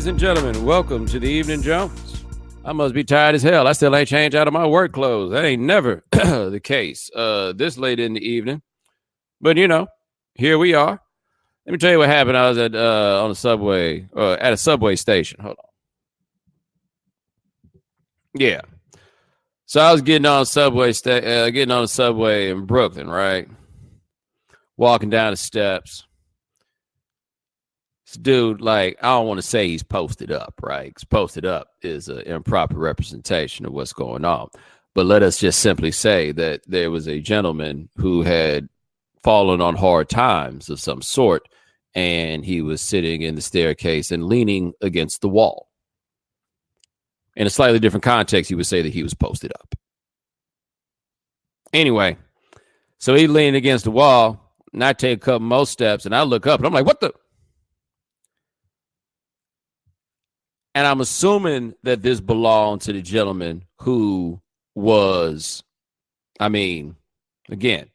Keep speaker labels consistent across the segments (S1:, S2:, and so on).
S1: ladies and gentlemen. Welcome to the Evening Jones. I must be tired as hell. I still ain't changed out of my work clothes. That ain't never the case uh, this late in the evening. But you know, here we are. Let me tell you what happened. I was at uh, on the subway, uh, at a subway station. Hold on. Yeah. So I was getting on subway, sta- uh, getting on the subway in Brooklyn, right? Walking down the steps. Dude, like, I don't want to say he's posted up, right? Because posted up is an improper representation of what's going on. But let us just simply say that there was a gentleman who had fallen on hard times of some sort, and he was sitting in the staircase and leaning against the wall. In a slightly different context, you would say that he was posted up. Anyway, so he leaned against the wall, and I take a couple more steps, and I look up, and I'm like, what the? And I'm assuming that this belonged to the gentleman who was, I mean, again,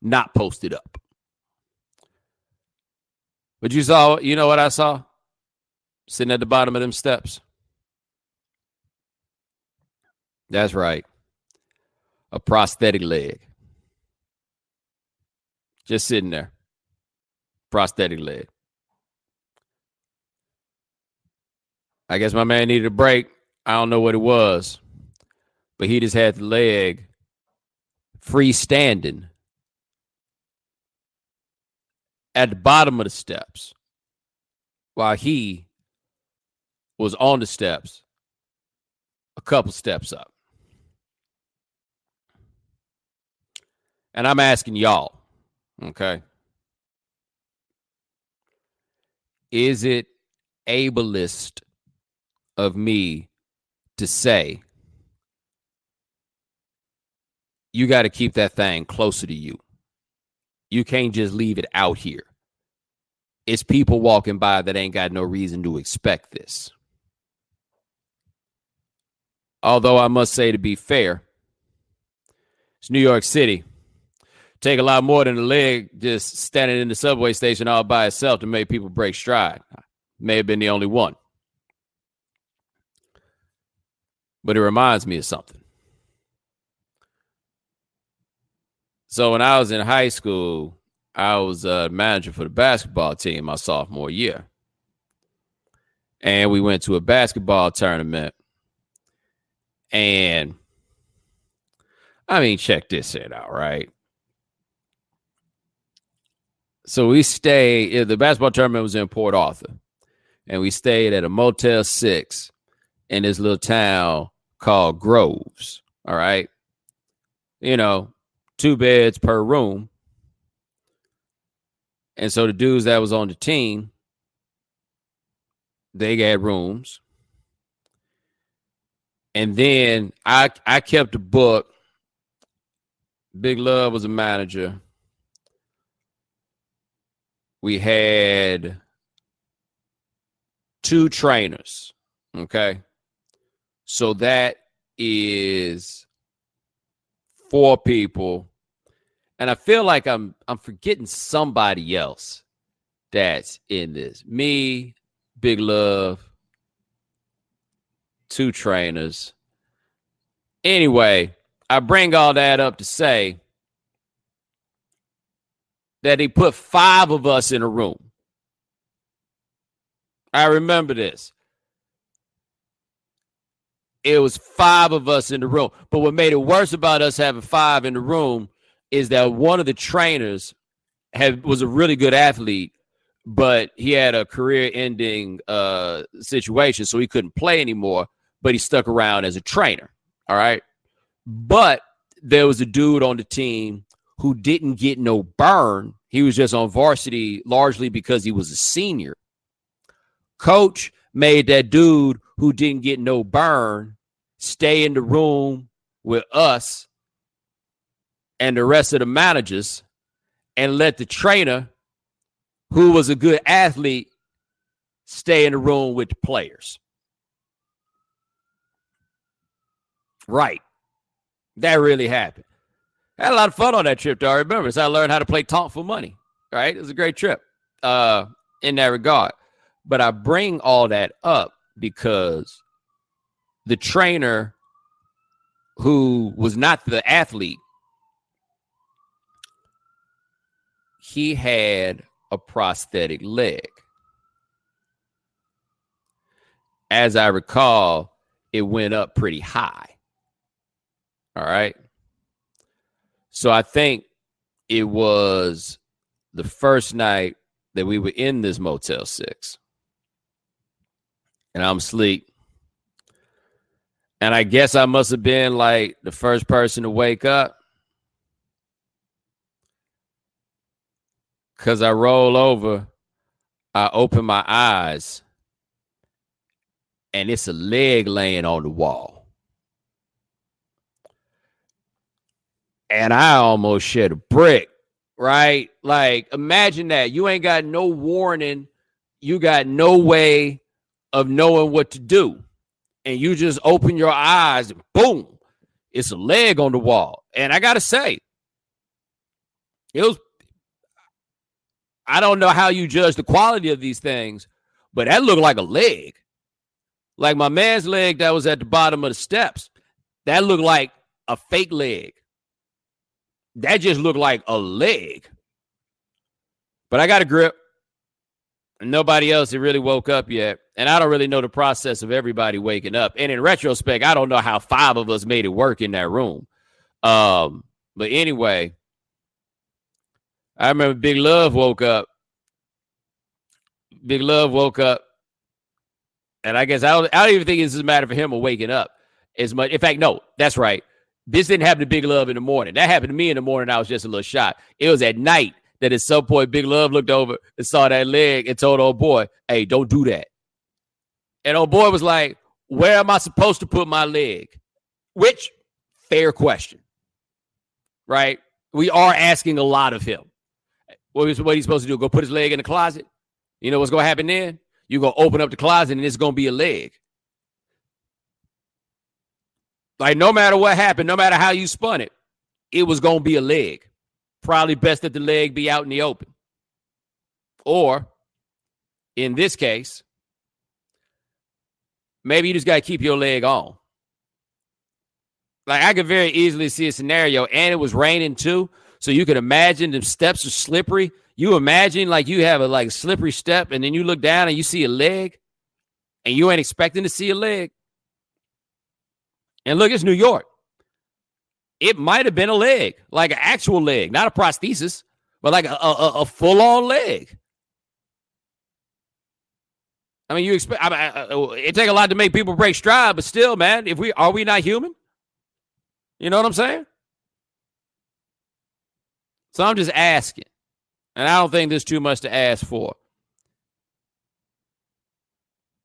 S1: not posted up. But you saw, you know what I saw? Sitting at the bottom of them steps. That's right. A prosthetic leg. Just sitting there. Prosthetic leg. I guess my man needed a break. I don't know what it was, but he just had the leg freestanding at the bottom of the steps while he was on the steps a couple steps up. And I'm asking y'all, okay? Is it ableist of me to say you got to keep that thing closer to you? You can't just leave it out here. It's people walking by that ain't got no reason to expect this. Although I must say, to be fair, it's New York City. Take a lot more than a leg just standing in the subway station all by itself to make people break stride. May have been the only one. But it reminds me of something. So when I was in high school, I was a manager for the basketball team my sophomore year. And we went to a basketball tournament. And I mean, check this shit out, right? So we stayed, the basketball tournament was in Port Arthur. And we stayed at a Motel 6 in this little town called Groves. All right. You know, two beds per room. And so the dudes that was on the team, they got rooms. And then I I kept a book. Big Love was a manager. We had two trainers. Okay. So that is four people. And I feel like I'm I'm forgetting somebody else that's in this. Me, Big Love, two trainers. Anyway, I bring all that up to say that he put five of us in a room. I remember this it was five of us in the room. But what made it worse about us having five in the room is that one of the trainers had was a really good athlete, but he had a career-ending uh, situation, so he couldn't play anymore. But he stuck around as a trainer. All right, but there was a dude on the team who didn't get no burn. He was just on varsity largely because he was a senior. Coach made that dude who didn't get no burn stay in the room with us and the rest of the managers and let the trainer who was a good athlete stay in the room with the players. Right. That really happened. Had a lot of fun on that trip, though. I remember. So I learned how to play tonk for money. Right. It was a great trip uh, in that regard. But I bring all that up because the trainer who was not the athlete, he had a prosthetic leg. As I recall, it went up pretty high. All right. So I think it was the first night that we were in this Motel 6. And I'm asleep. And I guess I must have been like the first person to wake up. Cause I roll over, I open my eyes, and it's a leg laying on the wall. And I almost shed a brick, right? Like, imagine that. You ain't got no warning, you got no way of knowing what to do and you just open your eyes and boom, it's a leg on the wall. And I gotta say, it was I don't know how you judge the quality of these things, but that looked like a leg. Like my man's leg that was at the bottom of the steps. That looked like a fake leg. That just looked like a leg. But I got a grip. Nobody else had really woke up yet. And I don't really know the process of everybody waking up. And in retrospect, I don't know how five of us made it work in that room. Um, but anyway, I remember Big Love woke up. Big Love woke up. And I guess I don't, I don't even think it's a matter for him of waking up as much. In fact, no, that's right. This didn't happen to Big Love in the morning. That happened to me in the morning. I was just a little shocked. It was at night that at some point Big Love looked over and saw that leg and told old boy, hey, don't do that. And old boy was like, where am I supposed to put my leg? Which, fair question. Right? We are asking a lot of him. What is what he's supposed to do? Go put his leg in the closet? You know what's gonna happen then? You're gonna open up the closet and it's gonna be a leg. Like no matter what happened, no matter how you spun it, it was gonna be a leg. Probably best that the leg be out in the open. Or in this case, maybe you just got to keep your leg on. Like I could very easily see a scenario, and it was raining too. So you could imagine the steps are slippery. You imagine like you have a like slippery step, and then you look down and you see a leg, and you ain't expecting to see a leg. And look, it's New York. It might have been a leg, like an actual leg, not a prosthesis, but like a, a, a full on leg. I mean, you expect I, I, it take a lot to make people break stride, but still, man, if we are we not human? You know what I'm saying? So I'm just asking, and I don't think there's too much to ask for.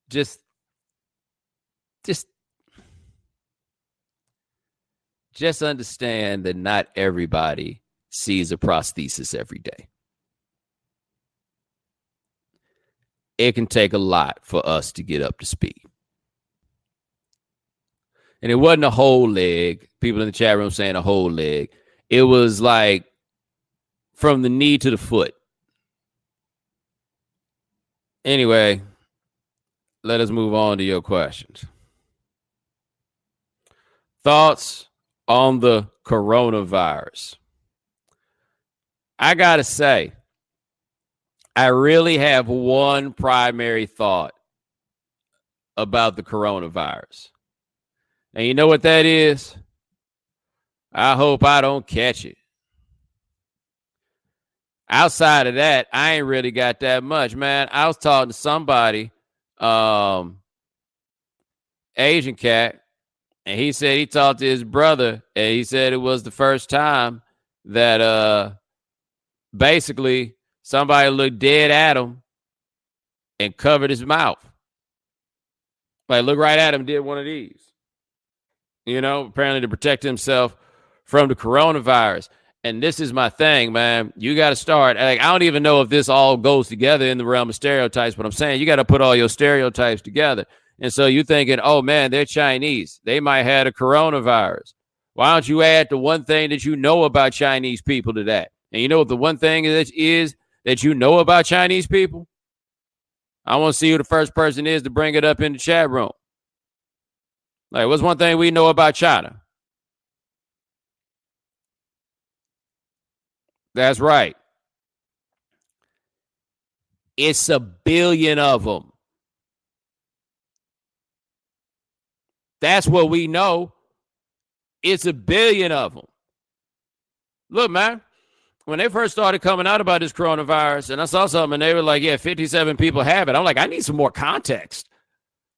S1: Just, just, just understand that not everybody sees a prosthesis every day. It can take a lot for us to get up to speed. And it wasn't a whole leg. People in the chat room saying a whole leg. It was like from the knee to the foot. Anyway, let us move on to your questions. Thoughts on the coronavirus? I got to say, I really have one primary thought about the coronavirus. And you know what that is? I hope I don't catch it. Outside of that, I ain't really got that much, man. I was talking to somebody, um, Asian cat, and he said he talked to his brother, and he said it was the first time that uh basically Somebody looked dead at him and covered his mouth. Like, look right at him, did one of these. You know, apparently to protect himself from the coronavirus. And this is my thing, man. You got to start. Like, I don't even know if this all goes together in the realm of stereotypes, but I'm saying you got to put all your stereotypes together. And so you're thinking, oh man, they're Chinese. They might have a coronavirus. Why don't you add the one thing that you know about Chinese people to that? And you know what the one thing that is that you know about Chinese people? I want to see who the first person is to bring it up in the chat room. Like, what's one thing we know about China? That's right. It's a billion of them. That's what we know. It's a billion of them. Look, man, when they first started coming out about this coronavirus, and I saw something, and they were like, yeah, 57 people have it. I'm like, I need some more context.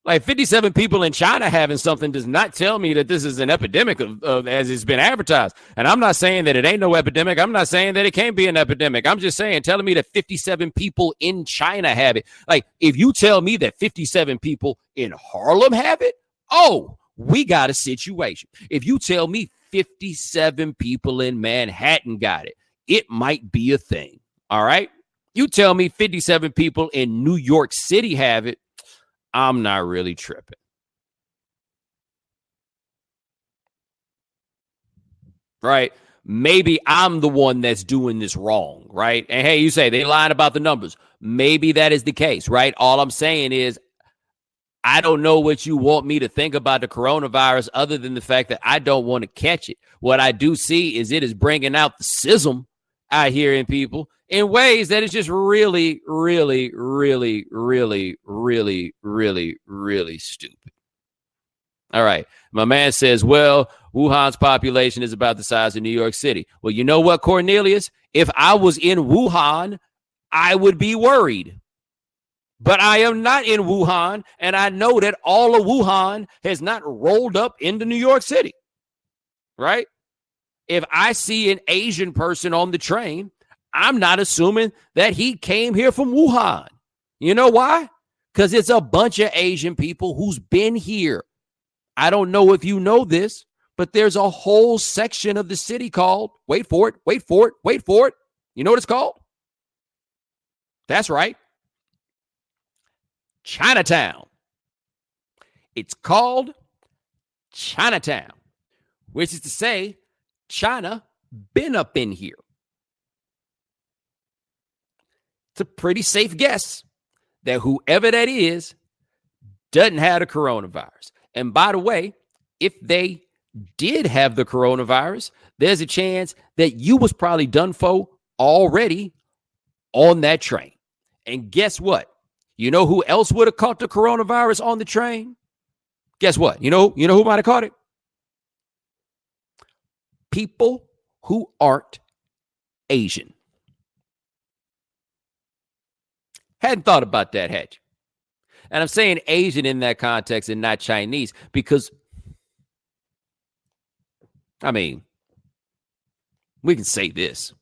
S1: Like 57 people in China having something does not tell me that this is an epidemic of, of, as it's been advertised. And I'm not saying that it ain't no epidemic. I'm not saying that it can't be an epidemic. I'm just saying, telling me that 57 people in China have it. Like if you tell me that 57 people in Harlem have it, oh, we got a situation. If you tell me 57 people in Manhattan got it, it might be a thing. All right. You tell me 57 people in New York City have it I'm not really tripping. Right? Maybe I'm the one that's doing this wrong, right? And hey, you say they lied about the numbers. Maybe that is the case, right? All I'm saying is I don't know what you want me to think about the coronavirus other than the fact that I don't want to catch it. What I do see is it is bringing out the schism out here in people in ways that is just really, really, really, really, really, really, really stupid. All right. My man says, well, Wuhan's population is about the size of New York City. Well, you know what, Cornelius? If I was in Wuhan, I would be worried. But I am not in Wuhan, and I know that all of Wuhan has not rolled up into New York City. Right? If I see an Asian person on the train, I'm not assuming that he came here from Wuhan. You know why? Because it's a bunch of Asian people who's been here. I don't know if you know this, but there's a whole section of the city called, wait for it, wait for it, wait for it. You know what it's called? That's right. Chinatown. It's called Chinatown, which is to say, China been up in here. it's a pretty safe guess that whoever that is doesn't have the coronavirus. And by the way, if they did have the coronavirus, there's a chance that you was probably done for already on that train. And guess what? You know who else would have caught the coronavirus on the train? Guess what? You know, you know who might have caught it? People who aren't Asian. Hadn't thought about that, had you? And I'm saying Asian in that context and not Chinese because, I mean, we can say this.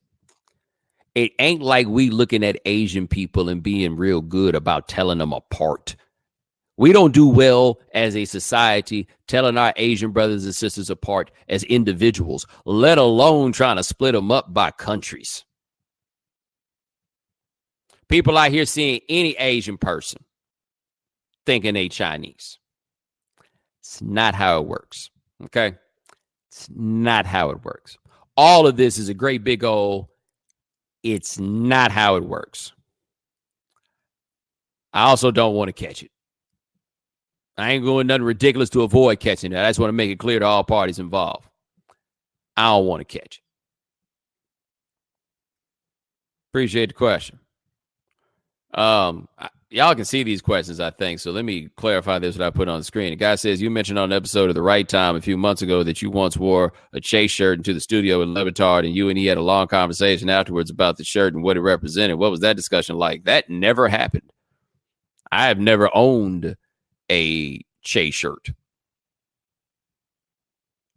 S1: It ain't like we looking at Asian people and being real good about telling them apart. We don't do well as a society telling our Asian brothers and sisters apart as individuals, let alone trying to split them up by countries. People out here seeing any Asian person thinking they Chinese. It's not how it works. Okay. It's not how it works. All of this is a great big old, it's not how it works. I also don't want to catch it. I ain't going nothing ridiculous to avoid catching that. I just want to make it clear to all parties involved. I don't want to catch. Appreciate the question. Um, y'all can see these questions, I think. So let me clarify this what I put on the screen. The guy says you mentioned on an episode of the right time a few months ago that you once wore a Che shirt into the studio in Le Batard, and you and he had a long conversation afterwards about the shirt and what it represented. What was that discussion like? That never happened. I have never owned a Che shirt.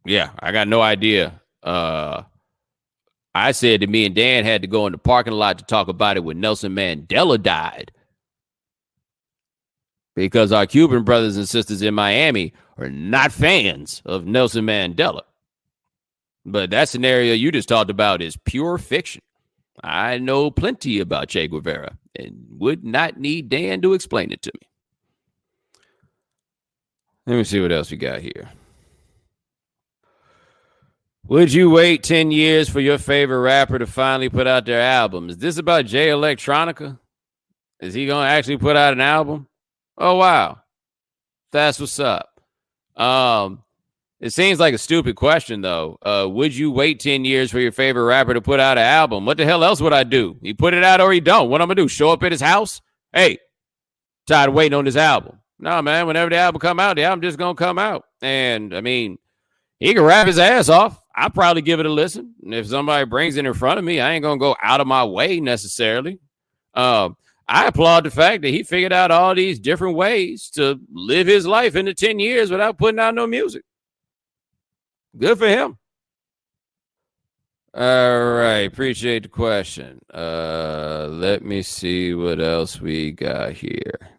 S1: Yeah, I got no idea. Uh I said that me and Dan had to go in the parking lot to talk about it when Nelson Mandela died. Because our Cuban brothers and sisters in Miami are not fans of Nelson Mandela. But that scenario you just talked about is pure fiction. I know plenty about Che Guevara and would not need Dan to explain it to me. Let me see what else we got here. Would you wait 10 years for your favorite rapper to finally put out their album? Is this about Jay Electronica? Is he gonna actually put out an album? Oh wow. That's what's up. Um it seems like a stupid question though. Uh would you wait 10 years for your favorite rapper to put out an album? What the hell else would I do? He put it out or he don't. What I'm gonna do? Show up at his house? Hey, tired of waiting on this album. No, man, whenever the album come out, the album just gonna come out. And I mean, he can rap his ass off. I'll probably give it a listen. And if somebody brings it in front of me, I ain't gonna go out of my way necessarily. Um, I applaud the fact that he figured out all these different ways to live his life into 10 years without putting out no music. Good for him. All right. Appreciate the question. Uh, let me see what else we got here.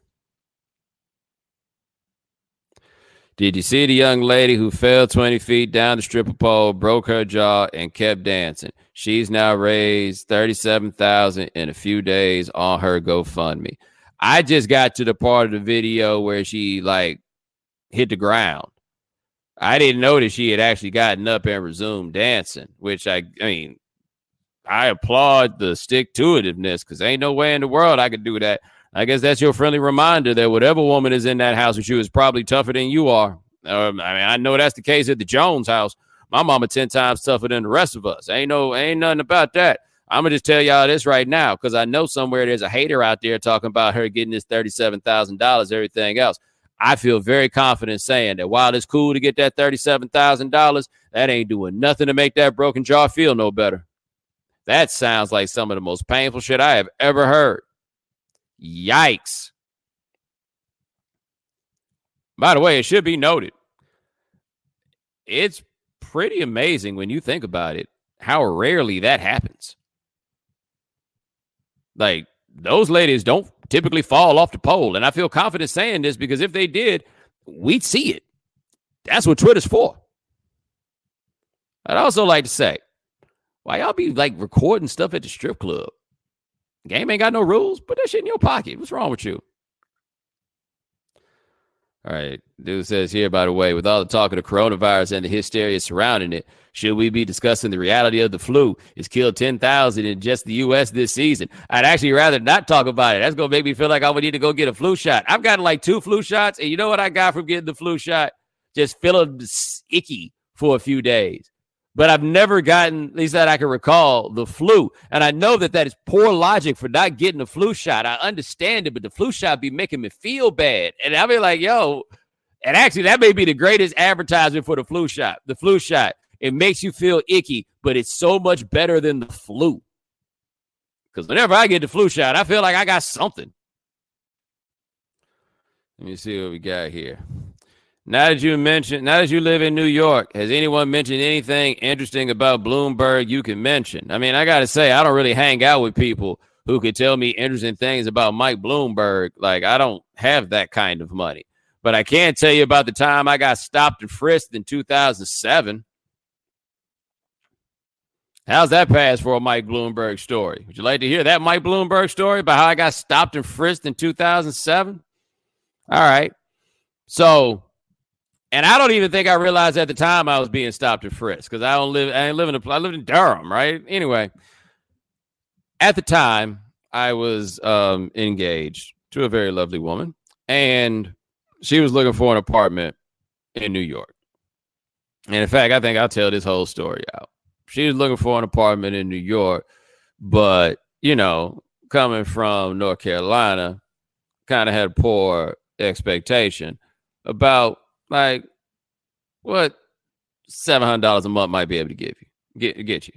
S1: Did you see the young lady who fell 20 feet down the stripper pole, broke her jaw, and kept dancing? She's now raised 37,000 in a few days on her GoFundMe. I just got to the part of the video where she like hit the ground. I didn't notice she had actually gotten up and resumed dancing, which I, I mean, I applaud the stick to itiveness because ain't no way in the world I could do that. I guess that's your friendly reminder that whatever woman is in that house with you is probably tougher than you are. Um, I mean, I know that's the case at the Jones house. My mama ten times tougher than the rest of us. Ain't no, ain't nothing about that. I'm gonna just tell y'all this right now because I know somewhere there's a hater out there talking about her getting this thirty-seven thousand dollars, everything else. I feel very confident saying that while it's cool to get that thirty-seven thousand dollars, that ain't doing nothing to make that broken jaw feel no better. That sounds like some of the most painful shit I have ever heard. Yikes. By the way, it should be noted. It's pretty amazing when you think about it how rarely that happens. Like those ladies don't typically fall off the pole. And I feel confident saying this because if they did, we'd see it. That's what Twitter's for. I'd also like to say, why y'all be like recording stuff at the strip club? Game ain't got no rules. Put that shit in your pocket. What's wrong with you? All right. Dude says here, by the way, with all the talk of the coronavirus and the hysteria surrounding it, should we be discussing the reality of the flu? It's killed 10,000 in just the U.S. this season. I'd actually rather not talk about it. That's going to make me feel like I would need to go get a flu shot. I've gotten like two flu shots. And you know what I got from getting the flu shot? Just feeling icky for a few days but I've never gotten, at least that I can recall, the flu. And I know that that is poor logic for not getting the flu shot. I understand it, but the flu shot be making me feel bad. And I'll be like, yo, and actually, that may be the greatest advertisement for the flu shot. The flu shot. It makes you feel icky, but it's so much better than the flu. Because whenever I get the flu shot, I feel like I got something. Let me see what we got here. Now that you mention, now that you live in New York, has anyone mentioned anything interesting about Bloomberg you can mention? I mean, I got to say, I don't really hang out with people who could tell me interesting things about Mike Bloomberg. Like, I don't have that kind of money. But I can tell you about the time I got stopped and frisked in 2007. How's that pass for a Mike Bloomberg story? Would you like to hear that Mike Bloomberg story about how I got stopped and frisked in 2007? All right. So and I don't even think I realized at the time I was being stopped at frisked because I don't live. I ain't living. In, I lived in Durham, right? Anyway, at the time I was um, engaged to a very lovely woman, and she was looking for an apartment in New York. And in fact, I think I'll tell this whole story out. She was looking for an apartment in New York, but you know, coming from North Carolina, kind of had poor expectation about like what seven hundred dollars a month might be able to give you, get get you,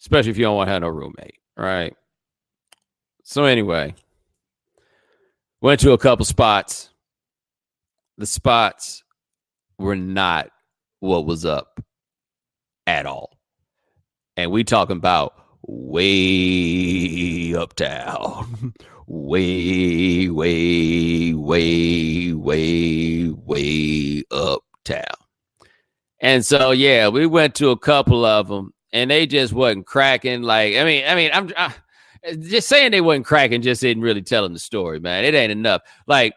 S1: especially if you don't want to have no roommate, right? So anyway, went to a couple spots. The spots were not what was up at all, and we talking about way uptown, way, way, way, way, way uptown. And so, yeah, we went to a couple of them, and they just wasn't cracking. Like, I mean, I mean, I'm I, just saying they wasn't cracking. Just isn't really telling the story, man. It ain't enough. Like,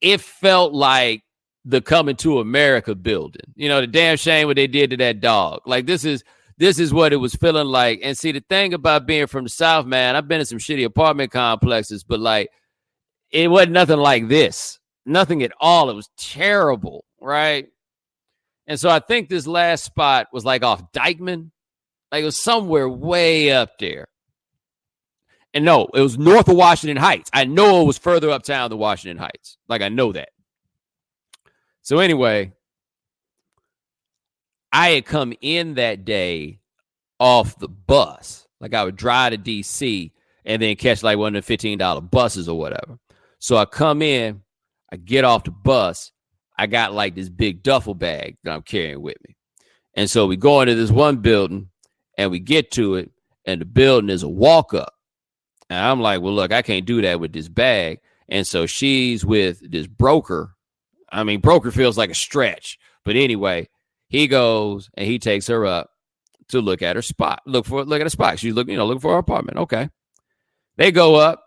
S1: it felt like the coming to America building. You know, the damn shame what they did to that dog. Like, this is this is what it was feeling like. And see, the thing about being from the South, man, I've been in some shitty apartment complexes, but like it wasn't nothing like this. Nothing at all. It was terrible, right? And so I think this last spot was like off Dyckman, Like it was somewhere way up there. And no, it was north of Washington Heights. I know it was further uptown than Washington Heights. Like I know that. So anyway, I had come in that day off the bus. Like I would drive to DC and then catch like one of the $15 buses or whatever. So I come in, I get off the bus, I got like this big duffel bag that I'm carrying with me. And so we go into this one building and we get to it, and the building is a walk up. And I'm like, well, look, I can't do that with this bag. And so she's with this broker. I mean, broker feels like a stretch. But anyway, he goes and he takes her up to look at her spot. Look for look at a spot. She's looking, you know, looking for her apartment. Okay. They go up.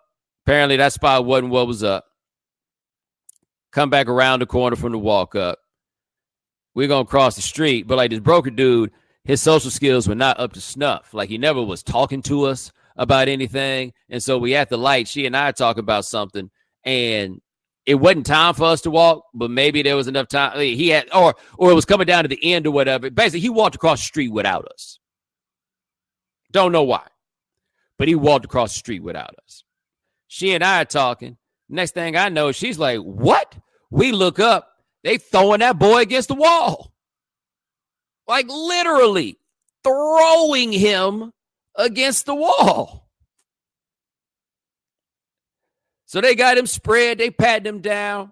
S1: Apparently that spot wasn't what was up. Come back around the corner from the walk up. We're gonna cross the street, but like this broker dude, his social skills were not up to snuff. Like he never was talking to us about anything. And so we at the light, she and I talk about something, and it wasn't time for us to walk, but maybe there was enough time. He had, or or it was coming down to the end or whatever. Basically, he walked across the street without us. Don't know why, but he walked across the street without us. She and I are talking. Next thing I know, she's like, "What?" We look up. They throwing that boy against the wall, like literally throwing him against the wall. So they got him spread, they patted him down.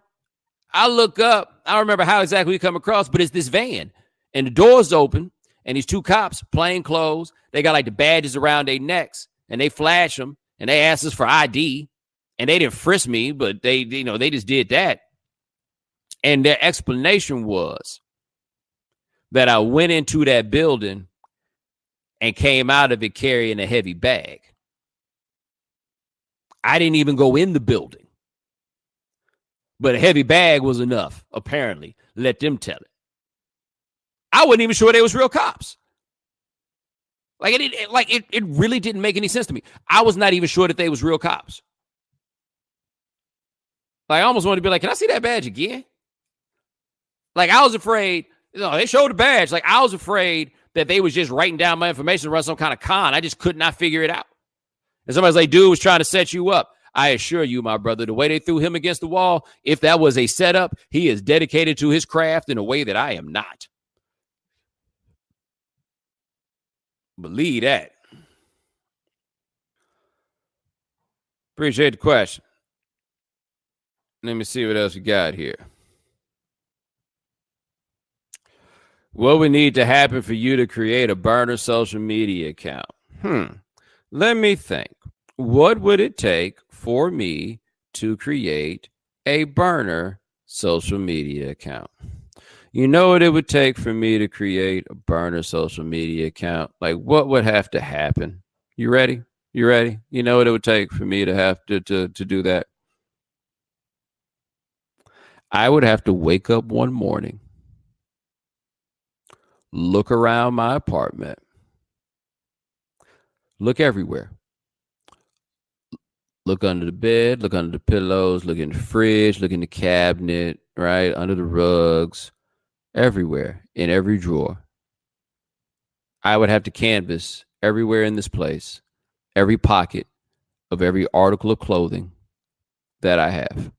S1: I look up, I don't remember how exactly we come across, but it's this van, and the door's open, and these two cops, plain clothes, they got like the badges around their necks, and they flash them, and they ask us for ID, and they didn't frisk me, but they, you know, they just did that. And their explanation was that I went into that building and came out of it carrying a heavy bag. I didn't even go in the building. But a heavy bag was enough, apparently. Let them tell it. I wasn't even sure they was real cops. Like it, it like it, it really didn't make any sense to me. I was not even sure that they was real cops. Like I almost wanted to be like, can I see that badge again? Like I was afraid, you know, they showed the badge. Like I was afraid that they was just writing down my information to run some kind of con. I just could not figure it out. And somebody's like, dude was trying to set you up. I assure you, my brother, the way they threw him against the wall, if that was a setup, he is dedicated to his craft in a way that I am not. Believe that. Appreciate the question. Let me see what else we got here. What would need to happen for you to create a burner social media account? Hmm. Let me think. What would it take for me to create a burner social media account? You know what it would take for me to create a burner social media account? Like what would have to happen? You ready? You ready? You know what it would take for me to have to to, to do that? I would have to wake up one morning look around my apartment, look everywhere. Look under the bed, look under the pillows, look in the fridge, look in the cabinet, right? Under the rugs, everywhere, in every drawer. I would have to canvas everywhere in this place, every pocket of every article of clothing that I have.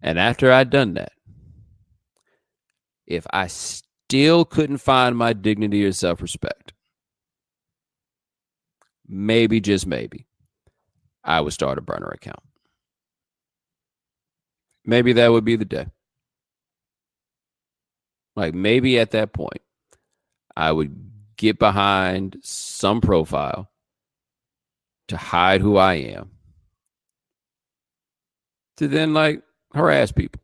S1: And after I'd done that, if I still couldn't find my dignity or self respect, maybe, just maybe, I would start a burner account. Maybe that would be the day. Like maybe at that point, I would get behind some profile to hide who I am, to then like harass people.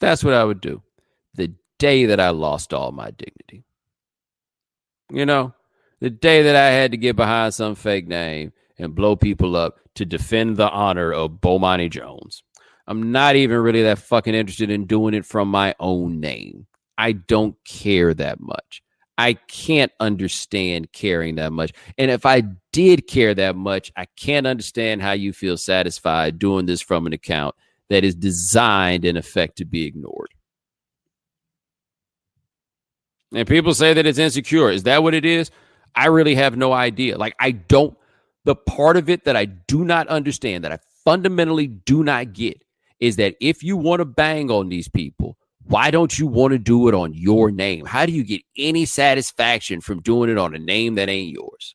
S1: That's what I would do. The day that I lost all my dignity. You know, the day that I had to get behind some fake name and blow people up to defend the honor of Bomani Jones. I'm not even really that fucking interested in doing it from my own name. I don't care that much. I can't understand caring that much. And if I did care that much, I can't understand how you feel satisfied doing this from an account that is designed in effect to be ignored. And people say that it's insecure. Is that what it is? I really have no idea. Like, I don't, the part of it that I do not understand, that I fundamentally do not get, is that if you want to bang on these people, why don't you want to do it on your name? How do you get any satisfaction from doing it on a name that ain't yours?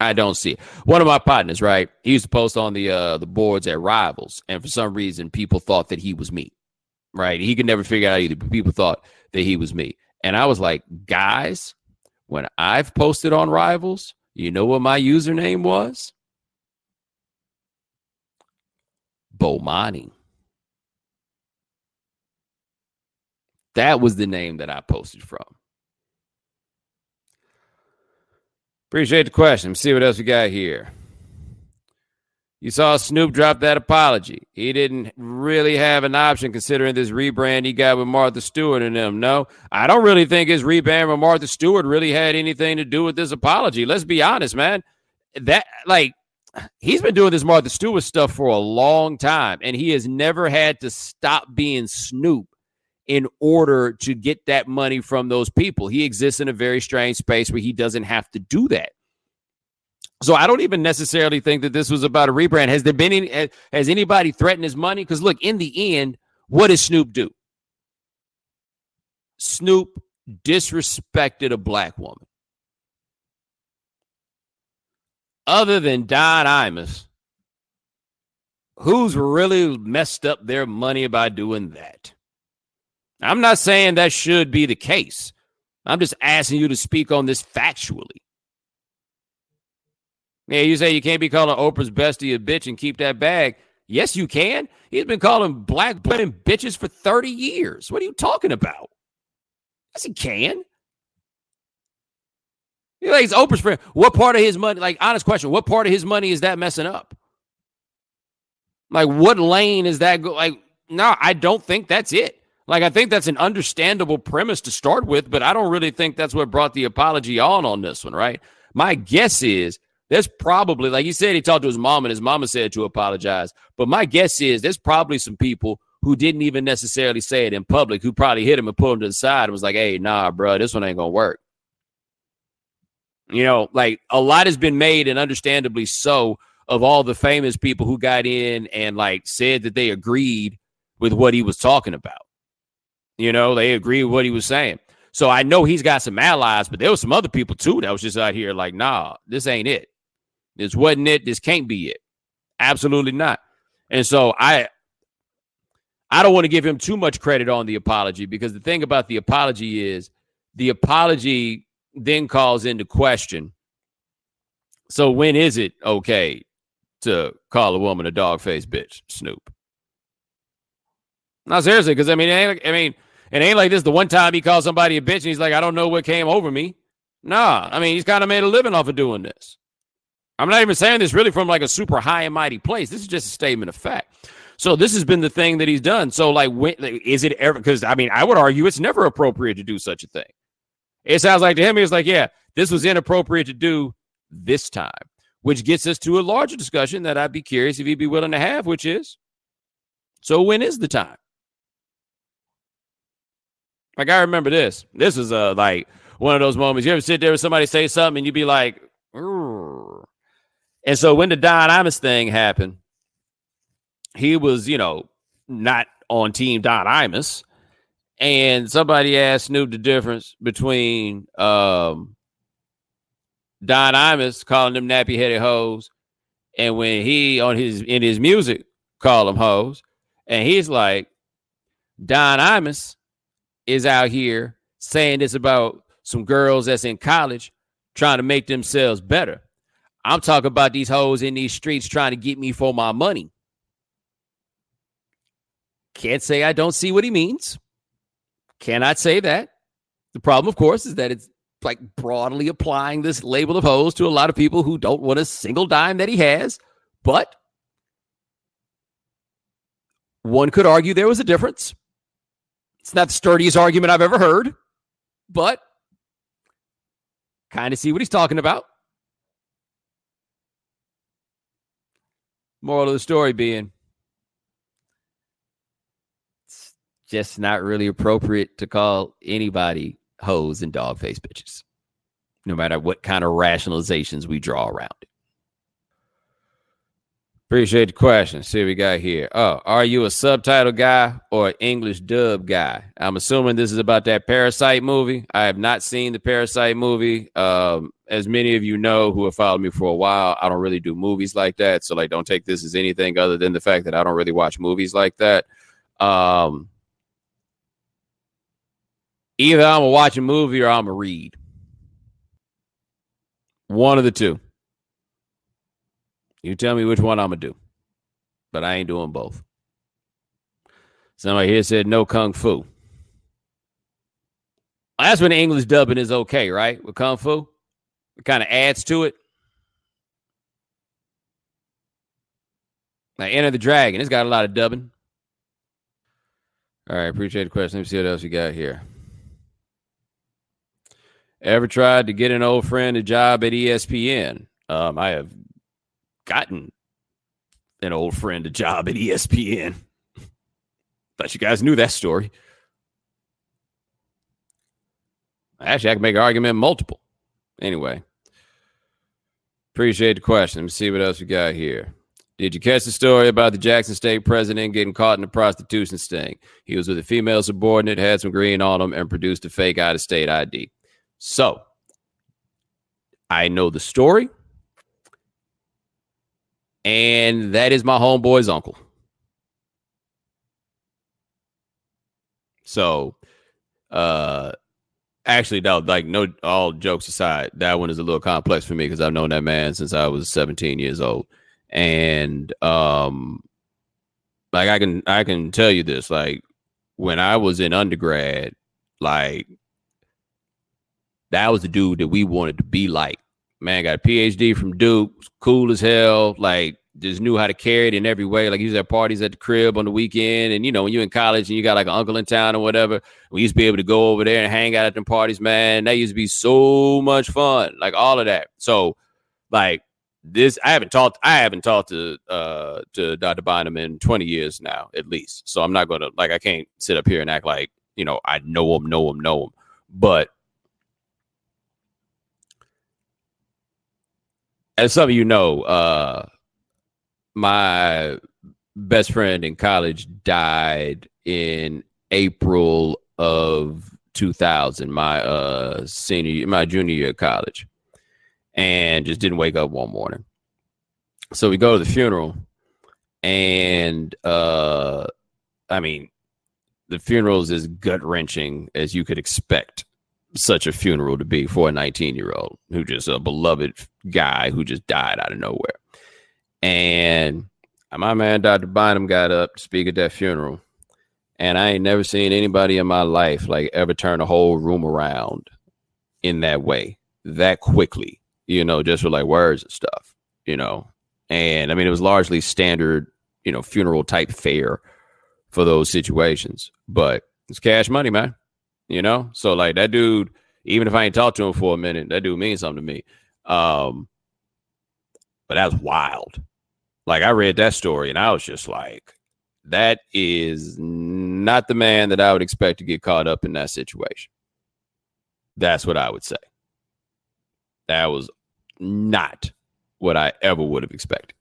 S1: I don't see it. One of my partners, right? He used to post on the uh the boards at Rivals, and for some reason, people thought that he was me. Right? He could never figure out either, but people thought that he was me. And I was like, guys, when I've posted on Rivals, you know what my username was? Bomani. That was the name that I posted from. Appreciate the question. Let's see what else we got here. You saw Snoop drop that apology. He didn't really have an option considering this rebrand he got with Martha Stewart and them. No, I don't really think his rebrand with Martha Stewart really had anything to do with this apology. Let's be honest, man. That like he's been doing this Martha Stewart stuff for a long time, and he has never had to stop being Snoop in order to get that money from those people. He exists in a very strange space where he doesn't have to do that. So I don't even necessarily think that this was about a rebrand. Has there been any, has anybody threatened his money? Because look, in the end, what does Snoop do? Snoop disrespected a black woman. Other than Don Imus, who's really messed up their money by doing that? I'm not saying that should be the case. I'm just asking you to speak on this factually. Yeah, you say you can't be calling Oprah's bestie a bitch and keep that bag. Yes, you can. He's been calling black women bitches for 30 years. What are you talking about? Yes, he can. Like he's Oprah's friend. What part of his money, like honest question, what part of his money is that messing up? Like what lane is that go? Like, no, I don't think that's it. Like, I think that's an understandable premise to start with, but I don't really think that's what brought the apology on on this one, right? My guess is there's probably, like he said, he talked to his mom and his mama said to apologize. But my guess is there's probably some people who didn't even necessarily say it in public who probably hit him and pulled him to the side and was like, hey, nah, bro, this one ain't going to work. You know, like a lot has been made and understandably so of all the famous people who got in and like said that they agreed with what he was talking about. You know, they agreed with what he was saying. So I know he's got some allies, but there was some other people too that was just out here like, nah, this ain't it. This wasn't it. This can't be it. Absolutely not. And so I I don't want to give him too much credit on the apology because the thing about the apology is the apology then calls into question. So when is it okay to call a woman a dog face bitch, Snoop? No, seriously, because I mean, I mean, it ain't like this. The one time he called somebody a bitch and he's like, I don't know what came over me. Nah, I mean, he's kind of made a living off of doing this. I'm not even saying this really from like a super high and mighty place. This is just a statement of fact. So this has been the thing that he's done. So like, when, is it ever? Because I mean, I would argue it's never appropriate to do such a thing. It sounds like to him, he was like, yeah, this was inappropriate to do this time, which gets us to a larger discussion that I'd be curious if he'd be willing to have, which is, so when is the time? Like I remember this. This is a uh, like one of those moments. You ever sit there with somebody say something and you'd be like, Rrr. And so when the Don Imus thing happened, he was, you know, not on team Don Imus. And somebody asked Snoop the difference between um, Don Imus calling them nappy headed hoes and when he on his in his music call them hoes. And he's like, Don Imus is out here saying this about some girls that's in college trying to make themselves better. I'm talking about these hoes in these streets trying to get me for my money. Can't say I don't see what he means. Cannot say that. The problem, of course, is that it's like broadly applying this label of hoes to a lot of people who don't want a single dime that he has. But one could argue there was a difference. It's not the sturdiest argument I've ever heard, but kind of see what he's talking about. Moral of the story being it's just not really appropriate to call anybody hoes and dog face bitches, no matter what kind of rationalizations we draw around it. Appreciate the question. See what we got here. Oh, are you a subtitle guy or English dub guy? I'm assuming this is about that Parasite movie. I have not seen the Parasite movie. Um, as many of you know who have followed me for a while, I don't really do movies like that. So, like, don't take this as anything other than the fact that I don't really watch movies like that. Um, either I'm gonna watch a movie or I'm gonna read. One of the two. You tell me which one I'm gonna do. But I ain't doing both. Somebody here said no kung fu. That's when the English dubbing is okay, right? With kung fu, it kind of adds to it. Like Enter the Dragon, it's got a lot of dubbing. All right, appreciate the question. Let me see what else we got here. Ever tried to get an old friend a job at ESPN? Um, I have gotten an old friend a job at ESPN. Thought you guys knew that story. Actually, I can make an argument multiple. Anyway, appreciate the question. Let me see what else we got here. Did you catch the story about the Jackson State president getting caught in a prostitution sting? He was with a female subordinate, had some green on him, and produced a fake out of state ID. So, I know the story and that is my homeboy's uncle. So, uh, actually, that like no, all jokes aside, that one is a little complex for me because I've known that man since I was 17 years old, and um, like I can I can tell you this, like when I was in undergrad, like that was the dude that we wanted to be like man got a PhD from Duke, cool as hell, like just knew how to carry it in every way. Like he was at parties at the crib on the weekend, and you know when you're in college and you got like an uncle in town or whatever, we used to be able to go over there and hang out at them parties. Man, that used to be so much fun, like all of that. So, like this, I haven't talked, I haven't talked to uh to Dr. Bynum in 20 years now, at least. So I'm not gonna like I can't sit up here and act like you know I know him, know him, know him, but as some of you know, uh, my best friend in college died in April of 2000, my uh, senior, my junior year of college, and just didn't wake up one morning. So we go to the funeral, and uh, I mean, the funeral is as gut wrenching as you could expect such a funeral to be for a 19 year old who just a beloved guy who just died out of nowhere. And my man, Dr. Bynum, got up to speak at that funeral. And I ain't never seen anybody in my life like ever turn a whole room around in that way that quickly, you know, just with like words and stuff, you know. And I mean, it was largely standard, you know, funeral type fare for those situations, but it's cash money, man you know? So like that dude, even if I ain't talked to him for a minute, that dude means something to me. Um, but that's wild. Like I read that story and I was just like, that is not the man that I would expect to get caught up in that situation. That's what I would say. That was not what I ever would have expected.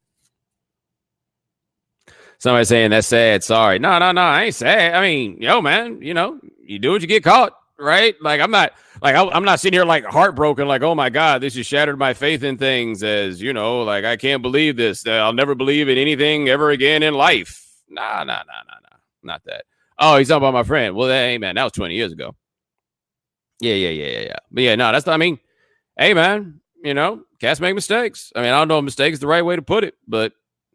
S1: Somebody saying that's sad. Sorry. No, no, no. I ain't sad. I mean, yo, man, you know, you do what you get caught, right? Like I'm not like I'm not sitting here like heartbroken, like oh my god, this has shattered my faith in things. As you know, like I can't believe this. I'll never believe in anything ever again in life. Nah, nah, nah, nah, nah, not that. Oh, he's talking about my friend. Well, hey man, that was 20 years ago. Yeah, yeah, yeah, yeah, yeah. But yeah, no, that's not. I mean, hey man, you know, cats make mistakes. I mean, I don't know if mistake is the right way to put it, but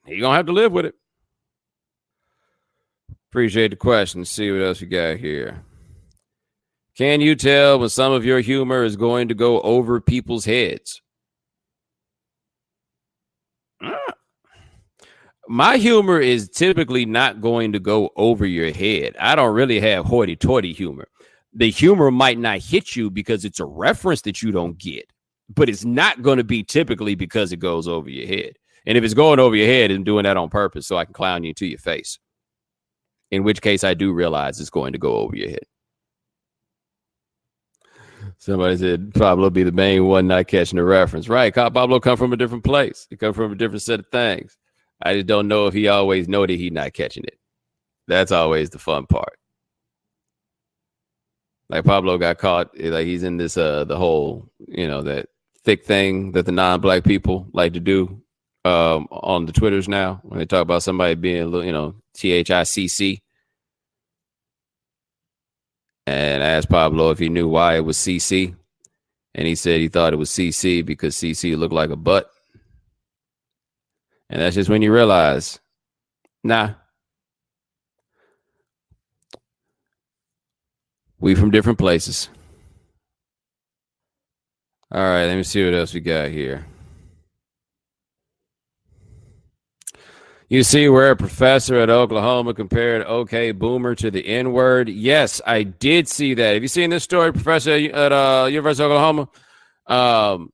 S1: you gonna have to live with it. Appreciate the question. See what else we got here. Can you tell when some of your humor is going to go over people's heads? Uh, my humor is typically not going to go over your head. I don't really have hoity toity humor. The humor might not hit you because it's a reference that you don't get, but it's not going to be typically because it goes over your head. And if it's going over your head, and doing that on purpose so I can clown you to your face. In which case, I do realize it's going to go over your head. Somebody said Pablo be the main one not catching the reference. Right. Pablo come from a different place. He come from a different set of things. I just don't know if he always know that he not catching it. That's always the fun part. Like Pablo got caught, eh, like he's in this uh the whole, you know, that thick thing that the non-black people like to do um on the Twitters now when they talk about somebody being a little, you know, T H I C C. And I asked Pablo if he knew why it was CC. And he said he thought it was CC because CC looked like a butt. And that's just when you realize, nah, we from different places. All right, let me see what else we got here. You see where a professor at Oklahoma compared OK Boomer to the N word? Yes, I did see that. Have you seen this story, Professor at uh, University of Oklahoma? Um,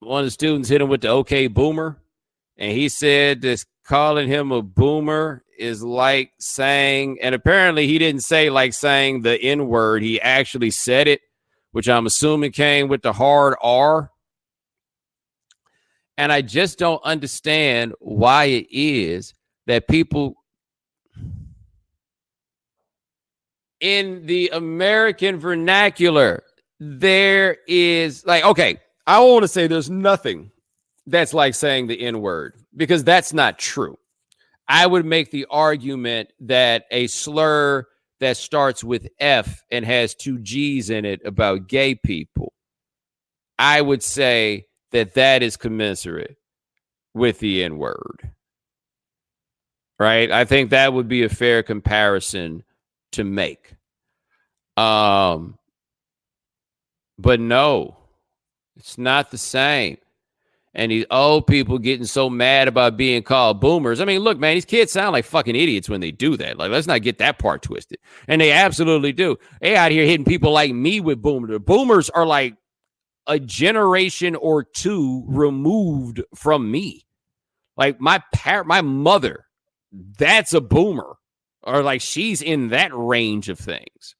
S1: one of the students hit him with the OK Boomer and he said this calling him a boomer is like saying, and apparently he didn't say like saying the N word. He actually said it, which I'm assuming came with the hard R. And I just don't understand why it is that people in the American vernacular, there is like, okay, I want to say there's nothing that's like saying the N word because that's not true. I would make the argument that a slur that starts with F and has two G's in it about gay people, I would say that that is commensurate with the N word. Right? I think that would be a fair comparison to make. Um, but no, it's not the same and these old people getting so mad about being called boomers. I mean, look, man, these kids sound like fucking idiots when they do that. Like, let's not get that part twisted. And they absolutely do. They out here hitting people like me with boomers. Boomers are like a generation or two removed from me. Like my parent, my mother, that's a boomer, or like she's in that range of things.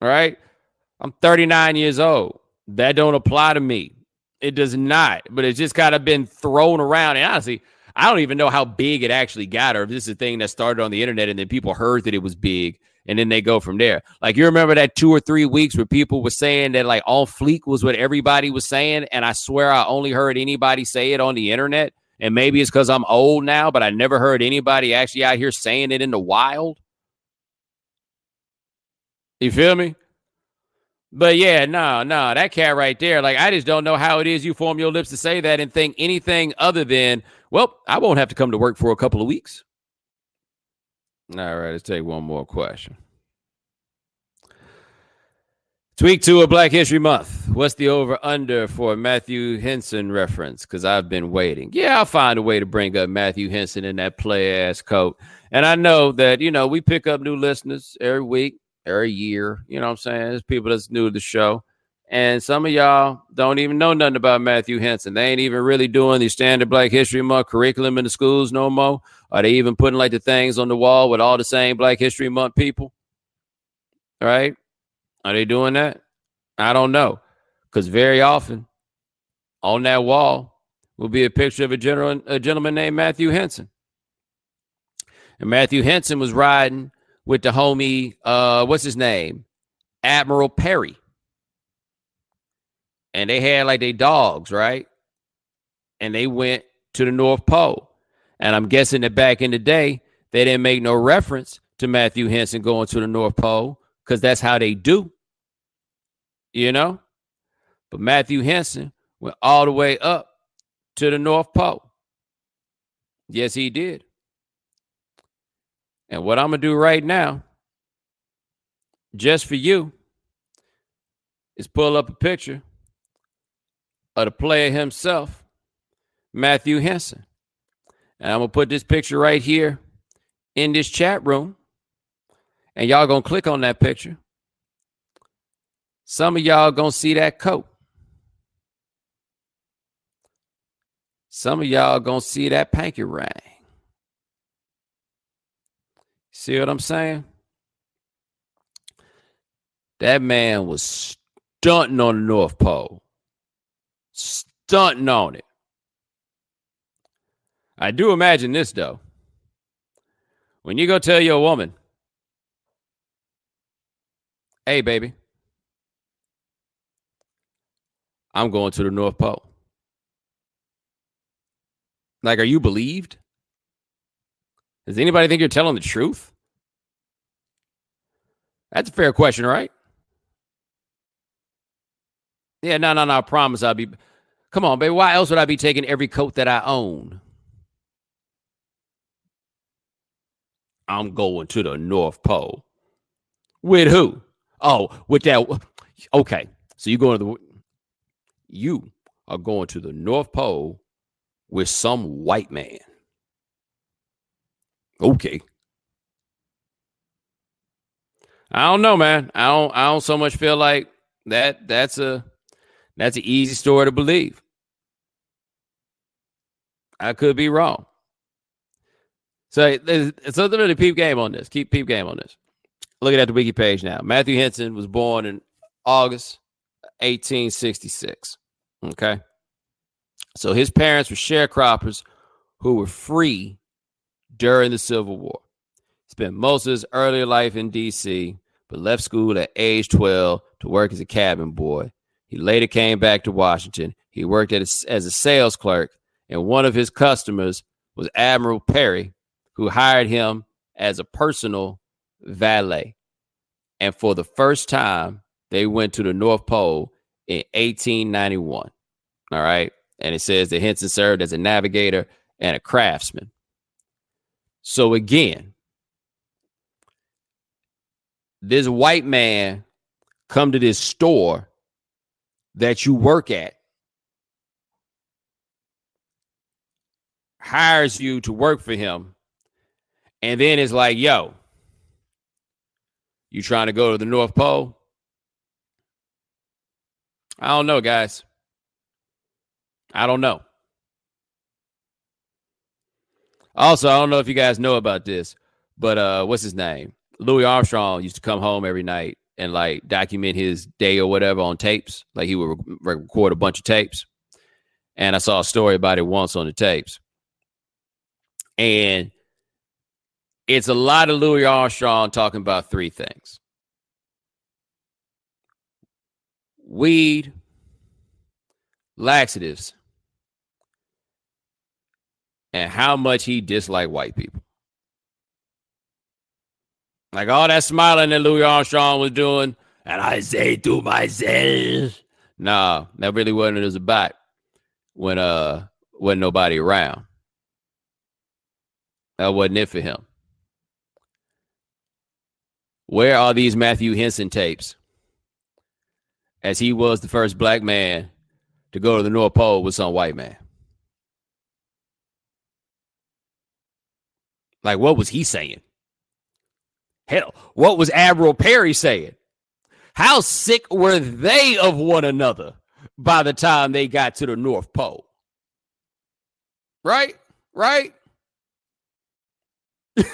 S1: All right. I'm 39 years old. That don't apply to me. It does not, but it's just kind of been thrown around. And honestly, I don't even know how big it actually got, or if this is a thing that started on the internet and then people heard that it was big and then they go from there. Like you remember that two or three weeks where people were saying that like all fleek was what everybody was saying, and I swear I only heard anybody say it on the internet. And maybe it's because I'm old now, but I never heard anybody actually out here saying it in the wild. You feel me? But yeah, no, no, that cat right there. Like, I just don't know how it is you form your lips to say that and think anything other than, well, I won't have to come to work for a couple of weeks. All right, let's take one more question. Tweak two of Black History Month. What's the over under for Matthew Henson reference? Because I've been waiting. Yeah, I'll find a way to bring up Matthew Henson in that play ass coat. And I know that, you know, we pick up new listeners every week every year. You know what I'm saying? There's people that's new to the show. And some of y'all don't even know nothing about Matthew Henson. They ain't even really doing the standard Black History Month curriculum in the schools no more. Are they even putting like the things on the wall with all the same Black History Month people? Right? Are they doing that? I don't know. Because very often on that wall will be a picture of a, general, a gentleman named Matthew Henson. And Matthew Henson was riding with the homie, uh, what's his name? Admiral Peary. And they had like they dogs, right? And they went to the North Pole. And I'm guessing that back in the day, they didn't make no reference to Matthew Henson going to the North Pole because that's how they do. You know? But Matthew Henson went all the way up to the North Pole. Yes, he did. And what I'm going to do right now, just for you, is pull up a picture of the player himself, Matthew Henson. And I'm going to put this picture right here in this chat room. And y'all going to click on that picture. Some of y'all going to see that coat. Some of y'all going to see that panky ring. See what I'm saying? That man was stunting on the North Pole. Stunting on it. I do imagine this though. When you go tell your woman, hey, baby, I'm going to the North Pole. Like, are you believed? Does anybody think you're telling the truth? That's a fair question, right? Yeah, no, no, no. I promise I'll be. Come on, baby. Why else would I be taking every coat that I own? I'm going to the North Pole. With who? Oh, with that. Okay. So you're going to the. You are going to the North Pole with some white man. Okay. I don't know, man. I don't. I don't so much feel like that. That's a. That's an easy story to believe. I could be wrong. So, so the peep game on this. Keep peep game on this. Looking at the wiki page now. Matthew Henson was born in August 1866. Okay. So his parents were sharecroppers who were free during the Civil War. Spent most of his earlier life in D.C., but left school at age 12 to work as a cabin boy. He later came back to Washington. He worked a, as a sales clerk, and one of his customers was Admiral Peary, who hired him as a personal valet. And for the first time, they went to the North Pole in 1891. All right. And it says that Henson served as a navigator and a craftsman. So again, this white man come to this store that you work at hires you to work for him and then it's like, yo, you trying to go to the North Pole? I don't know, guys. I don't know. Also, I don't know if you guys know about this, but uh, what's his name? Louis Armstrong used to come home every night and like document his day or whatever on tapes. Like he would re- record a bunch of tapes. And I saw a story about it once on the tapes. And it's a lot of Louis Armstrong talking about three things weed, laxatives, and how much he disliked white people. Like all that smiling that Louis Armstrong was doing, and I say to myself, nah, that really wasn't what it was about when uh wasn't nobody around. That wasn't it for him. Where are these Matthew Henson tapes? As he was the first black man to go to the North Pole with some white man. Like, what was he saying? Hell, what was Admiral Peary saying? How sick were they of one another by the time they got to the North Pole? Right? Right?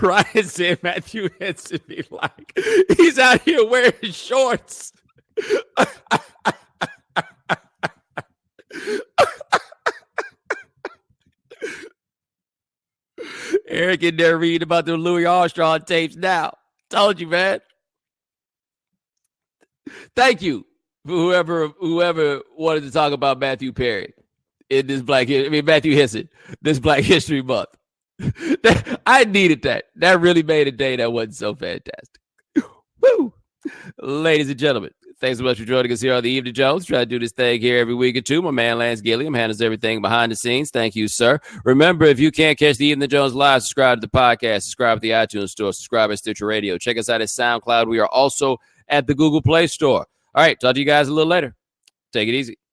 S1: Ryan said Matthew Henson be like, he's out here wearing shorts. Eric in there reading about the Louis Armstrong tapes now. Told you, man. Thank you for whoever whoever wanted to talk about Matthew Perry in this Black I mean Matthew Henson this Black History Month. I needed that. That really made a day that wasn't so fantastic. Woo! Ladies and gentlemen, thanks so much for joining us here on the Evening Jones. Try to do this thing here every week or two. My man Lance Gilliam handles everything behind the scenes. Thank you, sir. Remember, if you can't catch the Evening Jones live, subscribe to the podcast, subscribe to the iTunes store, subscribe to Stitcher Radio. Check us out at SoundCloud. We are also at the Google Play Store. All right, talk to you guys a little later. Take it easy.